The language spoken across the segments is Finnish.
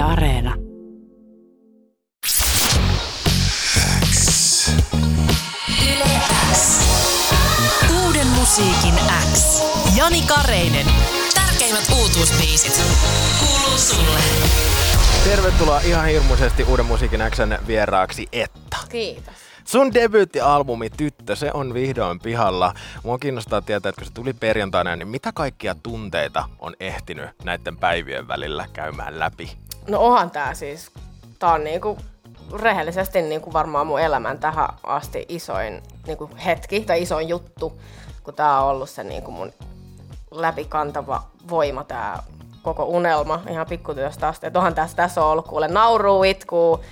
Yle Areena. Uuden musiikin X. Jani Kareinen. Tärkeimmät uutuusbiisit. Kuuluu sulle. Tervetuloa ihan hirmuisesti Uuden musiikin Xn vieraaksi Etta. Kiitos. Sun debyyttialbumi Tyttö, se on vihdoin pihalla. Mua kiinnostaa tietää, että kun se tuli perjantaina, niin mitä kaikkia tunteita on ehtinyt näiden päivien välillä käymään läpi? No onhan tää siis, tää on niinku rehellisesti niinku varmaan mun elämän tähän asti isoin niinku hetki tai isoin juttu, kun tää on ollut se niinku mun läpikantava voima tää koko unelma ihan pikkutyöstä asti. Et onhan tässä, tässä on ollut kuule nauruu, itkuu,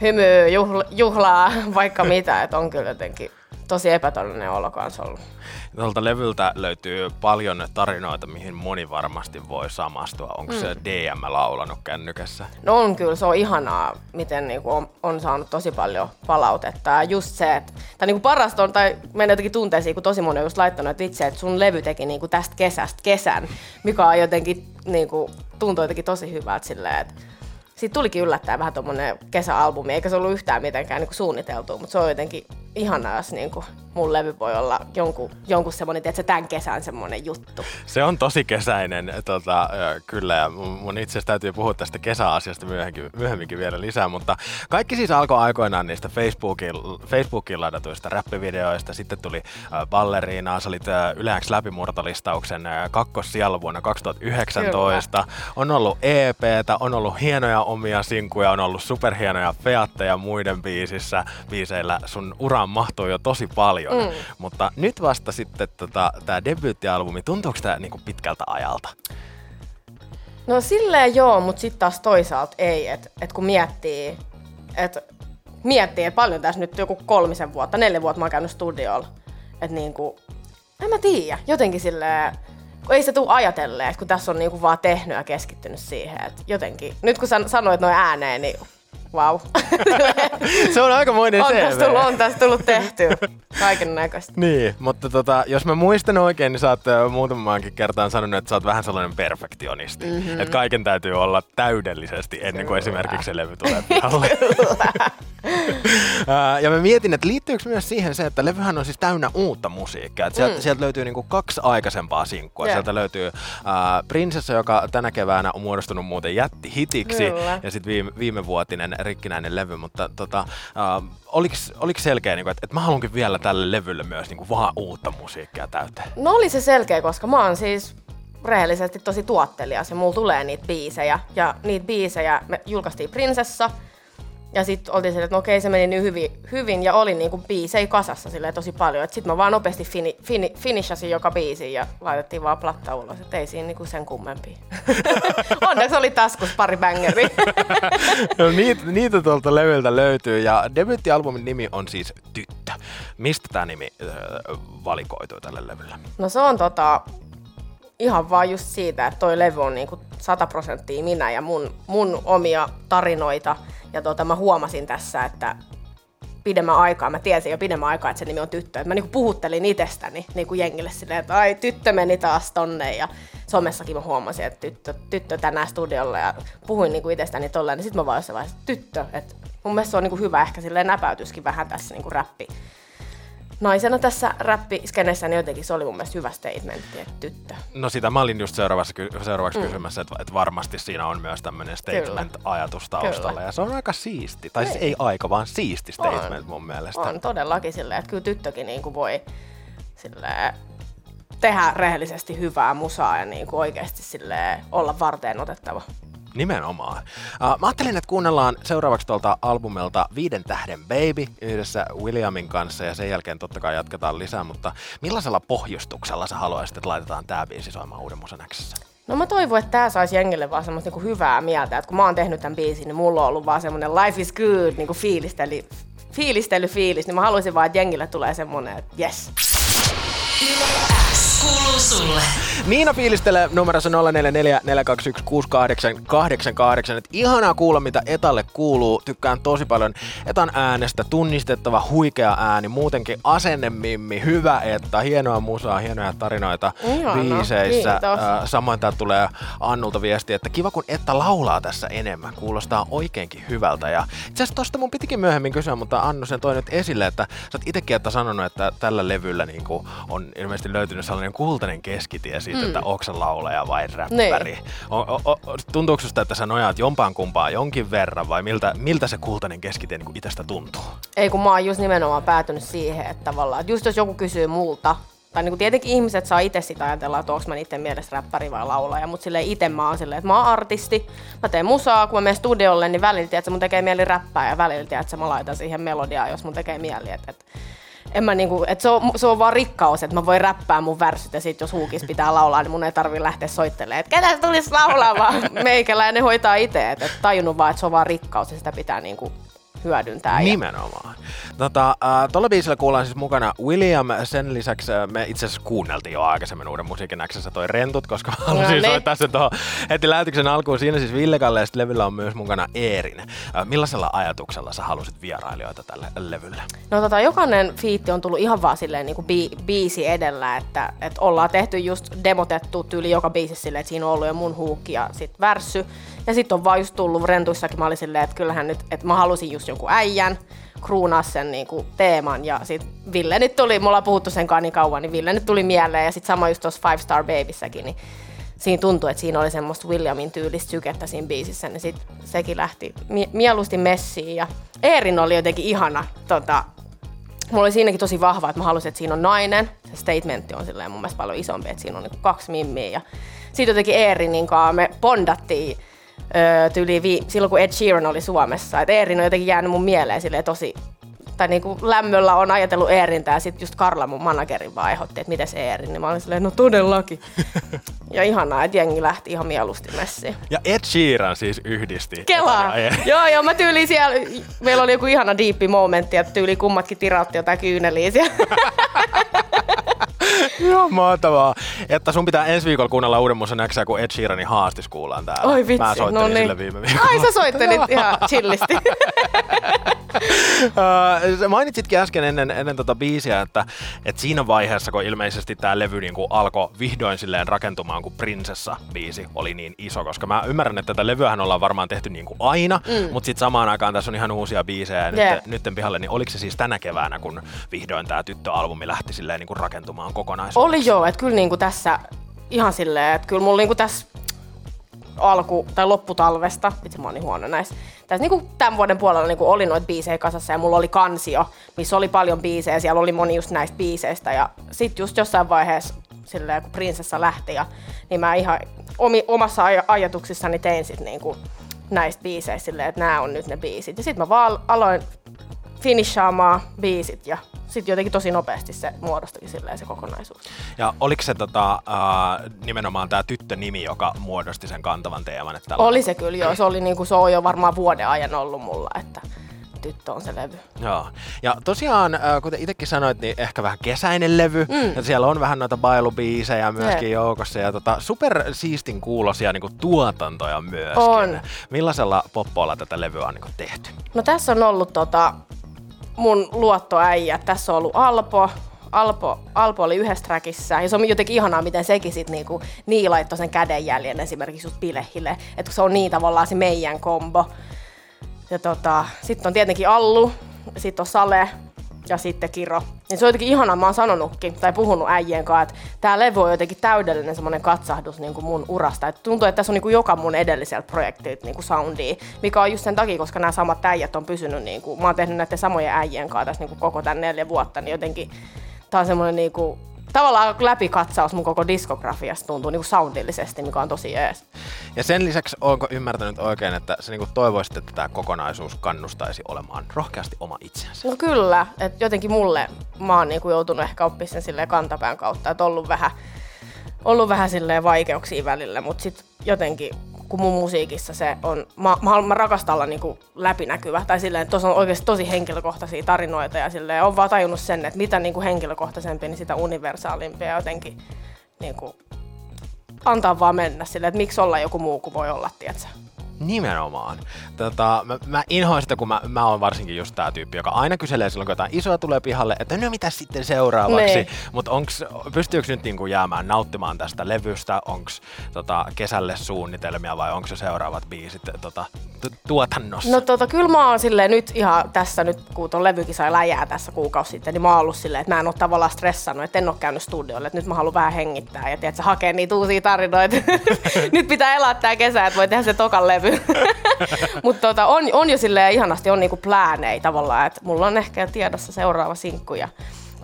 hymyä, juhla, juhlaa, vaikka mitä, että on kyllä jotenkin tosi epätodellinen olo kanssa ollut. Tuolta levyltä löytyy paljon tarinoita, mihin moni varmasti voi samastua. Onko mm. se DM laulanut kännykässä? No on kyllä, se on ihanaa, miten niinku on, on saanut tosi paljon palautetta. Ja just se, että tai niinku parasta on, tai menee jotenkin tunteisiin, kun tosi moni on just laittanut, että vitsi, että sun levy teki niinku tästä kesästä kesän, mikä on jotenkin, niinku, tuntuu jotenkin tosi hyvältä silleen, että siitä tulikin yllättäen vähän tuommoinen kesäalbumi, eikä se ollut yhtään mitenkään niin suunniteltu, mutta se on jotenkin ihanaa, jos niin kuin mun levy voi olla jonkun, jonkun semmoinen, että se tämän kesän semmoinen juttu. Se on tosi kesäinen, tota, kyllä, ja mun itse asiassa täytyy puhua tästä kesäasiasta myöhemmin, myöhemminkin vielä lisää, mutta kaikki siis alkoi aikoinaan niistä Facebookin, Facebookin ladatuista räppivideoista, sitten tuli balleriinaa, sä olit yleensä läpimurtolistauksen kakkossijalla vuonna 2019, kyllä. on ollut EPtä, on ollut hienoja omia sinkuja, on ollut superhienoja featteja muiden biisissä, biiseillä sun uraan mahtuu jo tosi paljon, mm. mutta nyt vasta sitten tota, tämä debyyttialbumi, tuntuuko tämä niinku pitkältä ajalta? No silleen joo, mutta sitten taas toisaalta ei, että et kun miettii, että miettii, että paljon tässä nyt joku kolmisen vuotta, neljä vuotta mä oon käynyt studiolla, että niinku, en mä tiedä, jotenkin silleen, kun ei se tule ajatelleen, kun tässä on niinku vaan tehnyt ja keskittynyt siihen, että jotenkin, nyt kun sanoit noin ääneen, niin Vau. se on aikamoinen on CV. Tästä tullut, on tästä tullut tehty kaiken näköistä. niin, mutta tota, jos mä muistan oikein, niin sä oot muutamaankin kertaan sanonut, että sä oot vähän sellainen perfektionisti. Mm-hmm. Että kaiken täytyy olla täydellisesti ennen kuin Kyllä. esimerkiksi se levy tulee pihalle. ja mä mietin, että liittyykö myös siihen se, että levyhän on siis täynnä uutta musiikkia. Että sieltä, mm. sieltä löytyy niinku kaksi aikaisempaa sinkkua. Yeah. Sieltä löytyy äh, Prinsessa, joka tänä keväänä on muodostunut muuten jättihitiksi. Kyllä. Ja sitten viime, viimevuotinen rikkinäinen levy, mutta tota, äh, oliko, oliko selkeä, niin kuin, että, että mä haluankin vielä tälle levylle myös niin kuin, vaan uutta musiikkia täyteen? No oli se selkeä, koska mä oon siis rehellisesti tosi tuottelias ja mulla tulee niitä biisejä. Ja niitä biisejä me julkaistiin Prinsessa, ja sitten oltiin silleen, että no okei, se meni niin hyvin, hyvin ja oli niinku biisei kasassa silleen tosi paljon. Sitten mä vaan nopeasti fini, fini, finishasin joka biisi ja laitettiin vaan platta ulos, että ei siinä niinku sen kummempi. Onneksi oli taskus pari bangeri. no, niitä, niitä tuolta levyltä löytyy ja debyyttialbumin nimi on siis Tyttö. Mistä tämä nimi äh, valikoitui tälle levylle? No se on tota, ihan vaan just siitä, että toi levy on niinku 100 prosenttia minä ja mun, mun omia tarinoita – ja tota, mä huomasin tässä, että pidemmän aikaa, mä tiesin jo pidemmän aikaa, että se nimi on tyttö. Et mä niinku puhuttelin itsestäni niinku jengille silleen, että ai tyttö meni taas tonne. Ja somessakin mä huomasin, että tyttö, tyttö tänään studiolla. Ja puhuin niinku itsestäni tolleen, niin sit mä vaan jossain vaiheessa, tyttö, että mun mielestä se on niinku hyvä ehkä silleen näpäytyskin vähän tässä niinku räppi naisena tässä räppiskenessä, niin jotenkin se oli mun mielestä hyvä statementti, että tyttö. No sitä mä olin just seuraavaksi, seuraavaksi mm. kysymässä, että, että varmasti siinä on myös tämmöinen statement-ajatus taustalla. Kyllä. Ja se on aika siisti, tai siis ei, ei aika, vaan siisti statement on. mun mielestä. On todellakin silleen, että kyllä tyttökin niin kuin voi silleen, tehdä rehellisesti hyvää musaa ja niin kuin oikeasti silleen, olla varteen otettava. Nimenomaan. Uh, mä ajattelin, että kuunnellaan seuraavaksi tuolta albumilta Viiden tähden Baby yhdessä Williamin kanssa ja sen jälkeen totta kai jatketaan lisää, mutta millaisella pohjustuksella sä haluaisit, että laitetaan tää biisi soimaan Uuden Musan No mä toivon, että tää saisi jengille vaan semmoista niinku hyvää mieltä, että kun mä oon tehnyt tämän biisin, niin mulla on ollut vaan semmoinen life is good niinku fiilistely, fiilistely fiilis, niin mä haluaisin vaan, että jengille tulee semmoinen, että yes. Niina fiilistelee numerossa 044 Et ihanaa kuulla, mitä Etalle kuuluu. Tykkään tosi paljon Etan äänestä. Tunnistettava, huikea ääni. Muutenkin asennemimmi, hyvä Etta. Hienoa musaa, hienoja tarinoita Ihana, biiseissä. kiitos. Samoin tää tulee Annulta viesti, että kiva kun Etta laulaa tässä enemmän. Kuulostaa oikeinkin hyvältä. Ja itse asiassa tosta mun pitikin myöhemmin kysyä, mutta Annu sen toi nyt esille, että sä oot itekin että sanonut, että tällä levyllä niin on ilmeisesti löytynyt sellainen kultainen keskitie siitä, mm. että onko sä laulaja vai räppäri. Niin. O, o, o, tuntuuko susta, että sä nojaat jompaan kumpaan jonkin verran vai miltä, miltä se kultainen keskitie niin itsestä tuntuu? Ei kun mä oon just nimenomaan päätynyt siihen, että tavallaan, että just jos joku kysyy multa, tai niin tietenkin ihmiset saa itse sitä ajatella, että onko mä niiden mielestä räppäri vai laulaja, mutta silleen itse mä oon silleen, että mä oon artisti, mä teen musaa, kun mä menen studiolle, niin välillä että mun tekee mieli räppää ja välillä että mä laitan siihen melodiaa, jos mun tekee mieli, että, että en mä niinku, että se, on, se on vaan rikkaus, että mä voin räppää mun värsyt ja sit jos huukis pitää laulaa, niin mun ei tarvi lähteä soittelemaan, että ketä tulisi laulaa, vaan meikäläinen hoitaa itse, että et tajunnut vaan, että se on vaan rikkaus ja sitä pitää niinku hyödyntää. Ja... Nimenomaan. Tota, äh, tuolla biisillä kuullaan siis mukana William. Sen lisäksi äh, me itse asiassa kuunneltiin jo aikaisemmin uuden musiikin Xssä toi Rentut, koska mä halusin No niin. soittaa sen tuohon heti lähetyksen alkuun. Siinä siis Ville Kalle ja levyllä on myös mukana Eerin. Äh, millaisella ajatuksella sä halusit vierailijoita tälle levylle? No tota, jokainen fiitti on tullut ihan vaan silleen niin kuin bi- biisi edellä, että, että ollaan tehty just demotettu tyyli joka biisissä silleen, että siinä on ollut jo mun huukki ja sit värssy. Ja sitten on vaan just tullut rentuissakin, mä olin silleen, että kyllähän nyt, että mä halusin just jonkun äijän, kruunaa sen niin kuin teeman. Ja sit Ville nyt tuli, me ollaan puhuttu sen niin kauan, niin Ville nyt tuli mieleen. Ja sit sama just tuossa Five Star Babyssäkin, niin siinä tuntui, että siinä oli semmoista Williamin tyylistä sykettä siinä biisissä, niin sit sekin lähti mie- mieluusti messiin. Ja Eerin oli jotenkin ihana tota, mulla oli siinäkin tosi vahva, että mä halusin, että siinä on nainen. Se statementti on silleen mun mielestä paljon isompi, että siinä on niinku kaksi mimmiä. Ja sitten jotenkin Eerinin kanssa me bondattiin öö, tyyli vi- silloin, kun Ed Sheeran oli Suomessa. Et Eerin on jotenkin jäänyt mun mieleen silleen tosi tai niinku lämmöllä on ajatellut Eerintä ja sitten just Karla mun managerin vaan ehdotti, että miten se Eerin, niin mä olin silleen, no todellakin. ja ihanaa, että jengi lähti ihan mieluusti messiin. Ja Ed Sheeran siis yhdisti. Kelaa. Ja Eerin. joo, joo, mä tyyli siellä, meillä oli joku ihana diippi momentti, että tyyli kummatkin tirautti jotain kyyneliä siellä. Joo, mahtavaa. Että sun pitää ensi viikolla kuunnella uuden musan Xää, kun Ed Sheeranin haastis kuullaan täällä. Oi vitsi, Mä soittelin no niin. sille viime viikolla. Ai sä soittelit ihan chillisti. Mainitsitkin äsken ennen, ennen tota biisiä, että, että siinä vaiheessa, kun ilmeisesti tämä levy niin kuin alkoi vihdoin silleen rakentumaan, kun Prinsessa-biisi oli niin iso, koska mä ymmärrän, että tätä levyähän ollaan varmaan tehty niin kuin aina, mm. mutta sitten samaan aikaan tässä on ihan uusia biisejä ja Jep. nyt, nytten pihalle, niin oliko se siis tänä keväänä, kun vihdoin tämä tyttöalbumi lähti silleen niin kuin rakentumaan kokonaisuudessaan? Oli joo, että kyllä niinku tässä ihan silleen, että kyllä mulla niinku tässä alku- tai lopputalvesta, vitsi mä oon niin huono näissä, tässä niinku tämän vuoden puolella niinku oli noita biisejä kasassa ja mulla oli kansio, missä oli paljon biisejä, siellä oli moni just näistä biiseistä. Ja sit just jossain vaiheessa silleen, kun prinsessa lähti ja, niin mä ihan omi, omassa aj- ajatuksissani tein sit niinku näistä biiseistä silleen, että nämä on nyt ne biisit. Ja sit mä vaan aloin finishaamaan biisit ja sitten jotenkin tosi nopeasti se muodostuikin silleen se kokonaisuus. Ja oliko se tota, äh, nimenomaan tämä tyttönimi, joka muodosti sen kantavan teeman? Että tällä- Oli se kyllä joo, se, oli niinku, se on jo varmaan vuoden ajan ollut mulla, että tyttö on se levy. Joo. Ja tosiaan, kuten itsekin sanoit, niin ehkä vähän kesäinen levy. Mm. Ja siellä on vähän noita bailubiisejä myöskin Jep. joukossa. Ja tota, super siistin kuulosia niin tuotantoja myöskin. On. Millaisella poppoilla tätä levyä on niin tehty? No tässä on ollut tota, mun luottoäijä, tässä on ollut Alpo, Alpo, Alpo oli yhdessä trackissa, ja se on jotenkin ihanaa, miten sekin sit niinku, niin laittoi sen kädenjäljen esimerkiksi just bilehille, että se on niin tavallaan se meidän kombo. Ja tota, sitten on tietenkin Allu, sitten on Sale ja sitten Kiro. Niin se on jotenkin ihanaa, mä oon sanonutkin tai puhunut äijien kanssa, että tää levy on jotenkin täydellinen semmoinen katsahdus niin kuin mun urasta. Et tuntuu, että tässä on niin kuin joka mun edellisellä projektilta niin kuin soundia, mikä on just sen takia, koska nämä samat äijät on pysynyt, niin kuin, mä oon tehnyt näiden samojen äijien kanssa tässä niin kuin koko tämän neljä vuotta, niin jotenkin tää on semmoinen niin kuin, tavallaan läpikatsaus mun koko diskografiasta tuntuu niin kuin soundillisesti, mikä on tosi jees. Ja sen lisäksi, onko ymmärtänyt oikein, että sä niin toivoisit, että tämä kokonaisuus kannustaisi olemaan rohkeasti oma itsensä? No kyllä, että jotenkin mulle mä oon niinku joutunut ehkä oppimaan sen silleen kantapään kautta, että ollut vähän, ollut vähän silleen vaikeuksia välillä, mutta sitten jotenkin kun mun musiikissa se on, mä, mä, mä rakastan olla niinku läpinäkyvä, tai silleen, että on oikeasti tosi henkilökohtaisia tarinoita, ja silleen on vaan tajunnut sen, että mitä niinku henkilökohtaisempi, niin sitä universaalimpia ja jotenkin kuin, antaa vaan mennä sille, että miksi olla joku muu kuin voi olla, tiedätkö? Nimenomaan. Tota, mä, mä inhoan sitä, kun mä, mä oon varsinkin just tää tyyppi, joka aina kyselee silloin, kun jotain isoa tulee pihalle, että no mitä sitten seuraavaksi. Niin. Mutta pystyykö nyt niinku jäämään nauttimaan tästä levystä? Onko tota, kesälle suunnitelmia vai onko se seuraavat biisit tota, tu- tuotannossa? No tota, kyllä mä oon silleen nyt ihan tässä nyt, kun ton levykin sai läjää tässä kuukausi sitten, niin mä oon ollut silleen, että mä en oo tavallaan stressannut, että en oo käynyt studiolle, että nyt mä haluan vähän hengittää ja tiedätkö, hakea niitä uusia tarinoita. nyt pitää elää tää kesä, että voi tehdä se tokan levy. Mutta tota, on, on jo silleen ihanasti, on niinku pläänei tavallaan, että mulla on ehkä tiedossa seuraava sinkku ja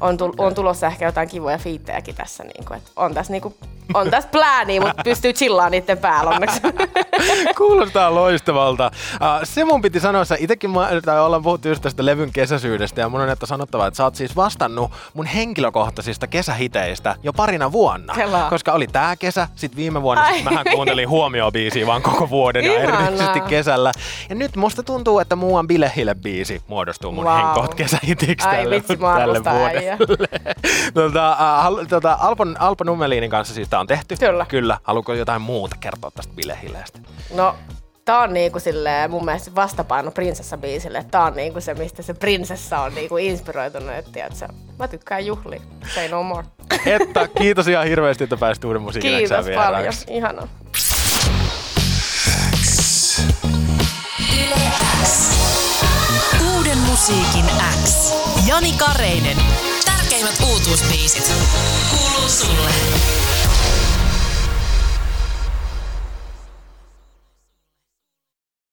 on, tul- on tulossa ehkä jotain kivoja fiittejäkin tässä. Niinku, et on tässä niinku, on tässä plääniä, mutta pystyy chillaan niiden päällä onneksi. Kuulostaa loistavalta. Uh, se mun piti sanoa, että itsekin mä, tai ollaan puhuttu just tästä levyn kesäsyydestä ja mun on että sanottava, että sä oot siis vastannut mun henkilökohtaisista kesähiteistä jo parina vuonna. Kelaa. Koska oli tää kesä, sit viime vuonna sit mähän kuuntelin huomiobiisiä vaan koko vuoden ja Ihanaa. erityisesti kesällä. Ja nyt musta tuntuu, että muuan Bilehille biisi muodostuu mun Wow. henkot kesähitiksi Ai tälle, vitsi, tälle vuodelle. Äijää. tota, uh, tota, Alpon, Alpo Nummelinin kanssa siis tää on tehty. Kyllä. Kyllä. Haluatko jotain muuta kertoa tästä bilehileestä? No, tää on niinku silleen mun mielestä vastapaino prinsessa-biisille. Tää on niinku se, mistä se prinsessa on niinku inspiroitunut. Et, tiedätkö, mä tykkään juhlia. Say no more. Että kiitos ihan hirveästi, että pääsit uuden musiikin Kiitos paljon. vieraaksi. Ihanaa. Uuden musiikin X. Jani Kareinen. Tärkeimmät uutuusbiisit. Kuuluu sulle.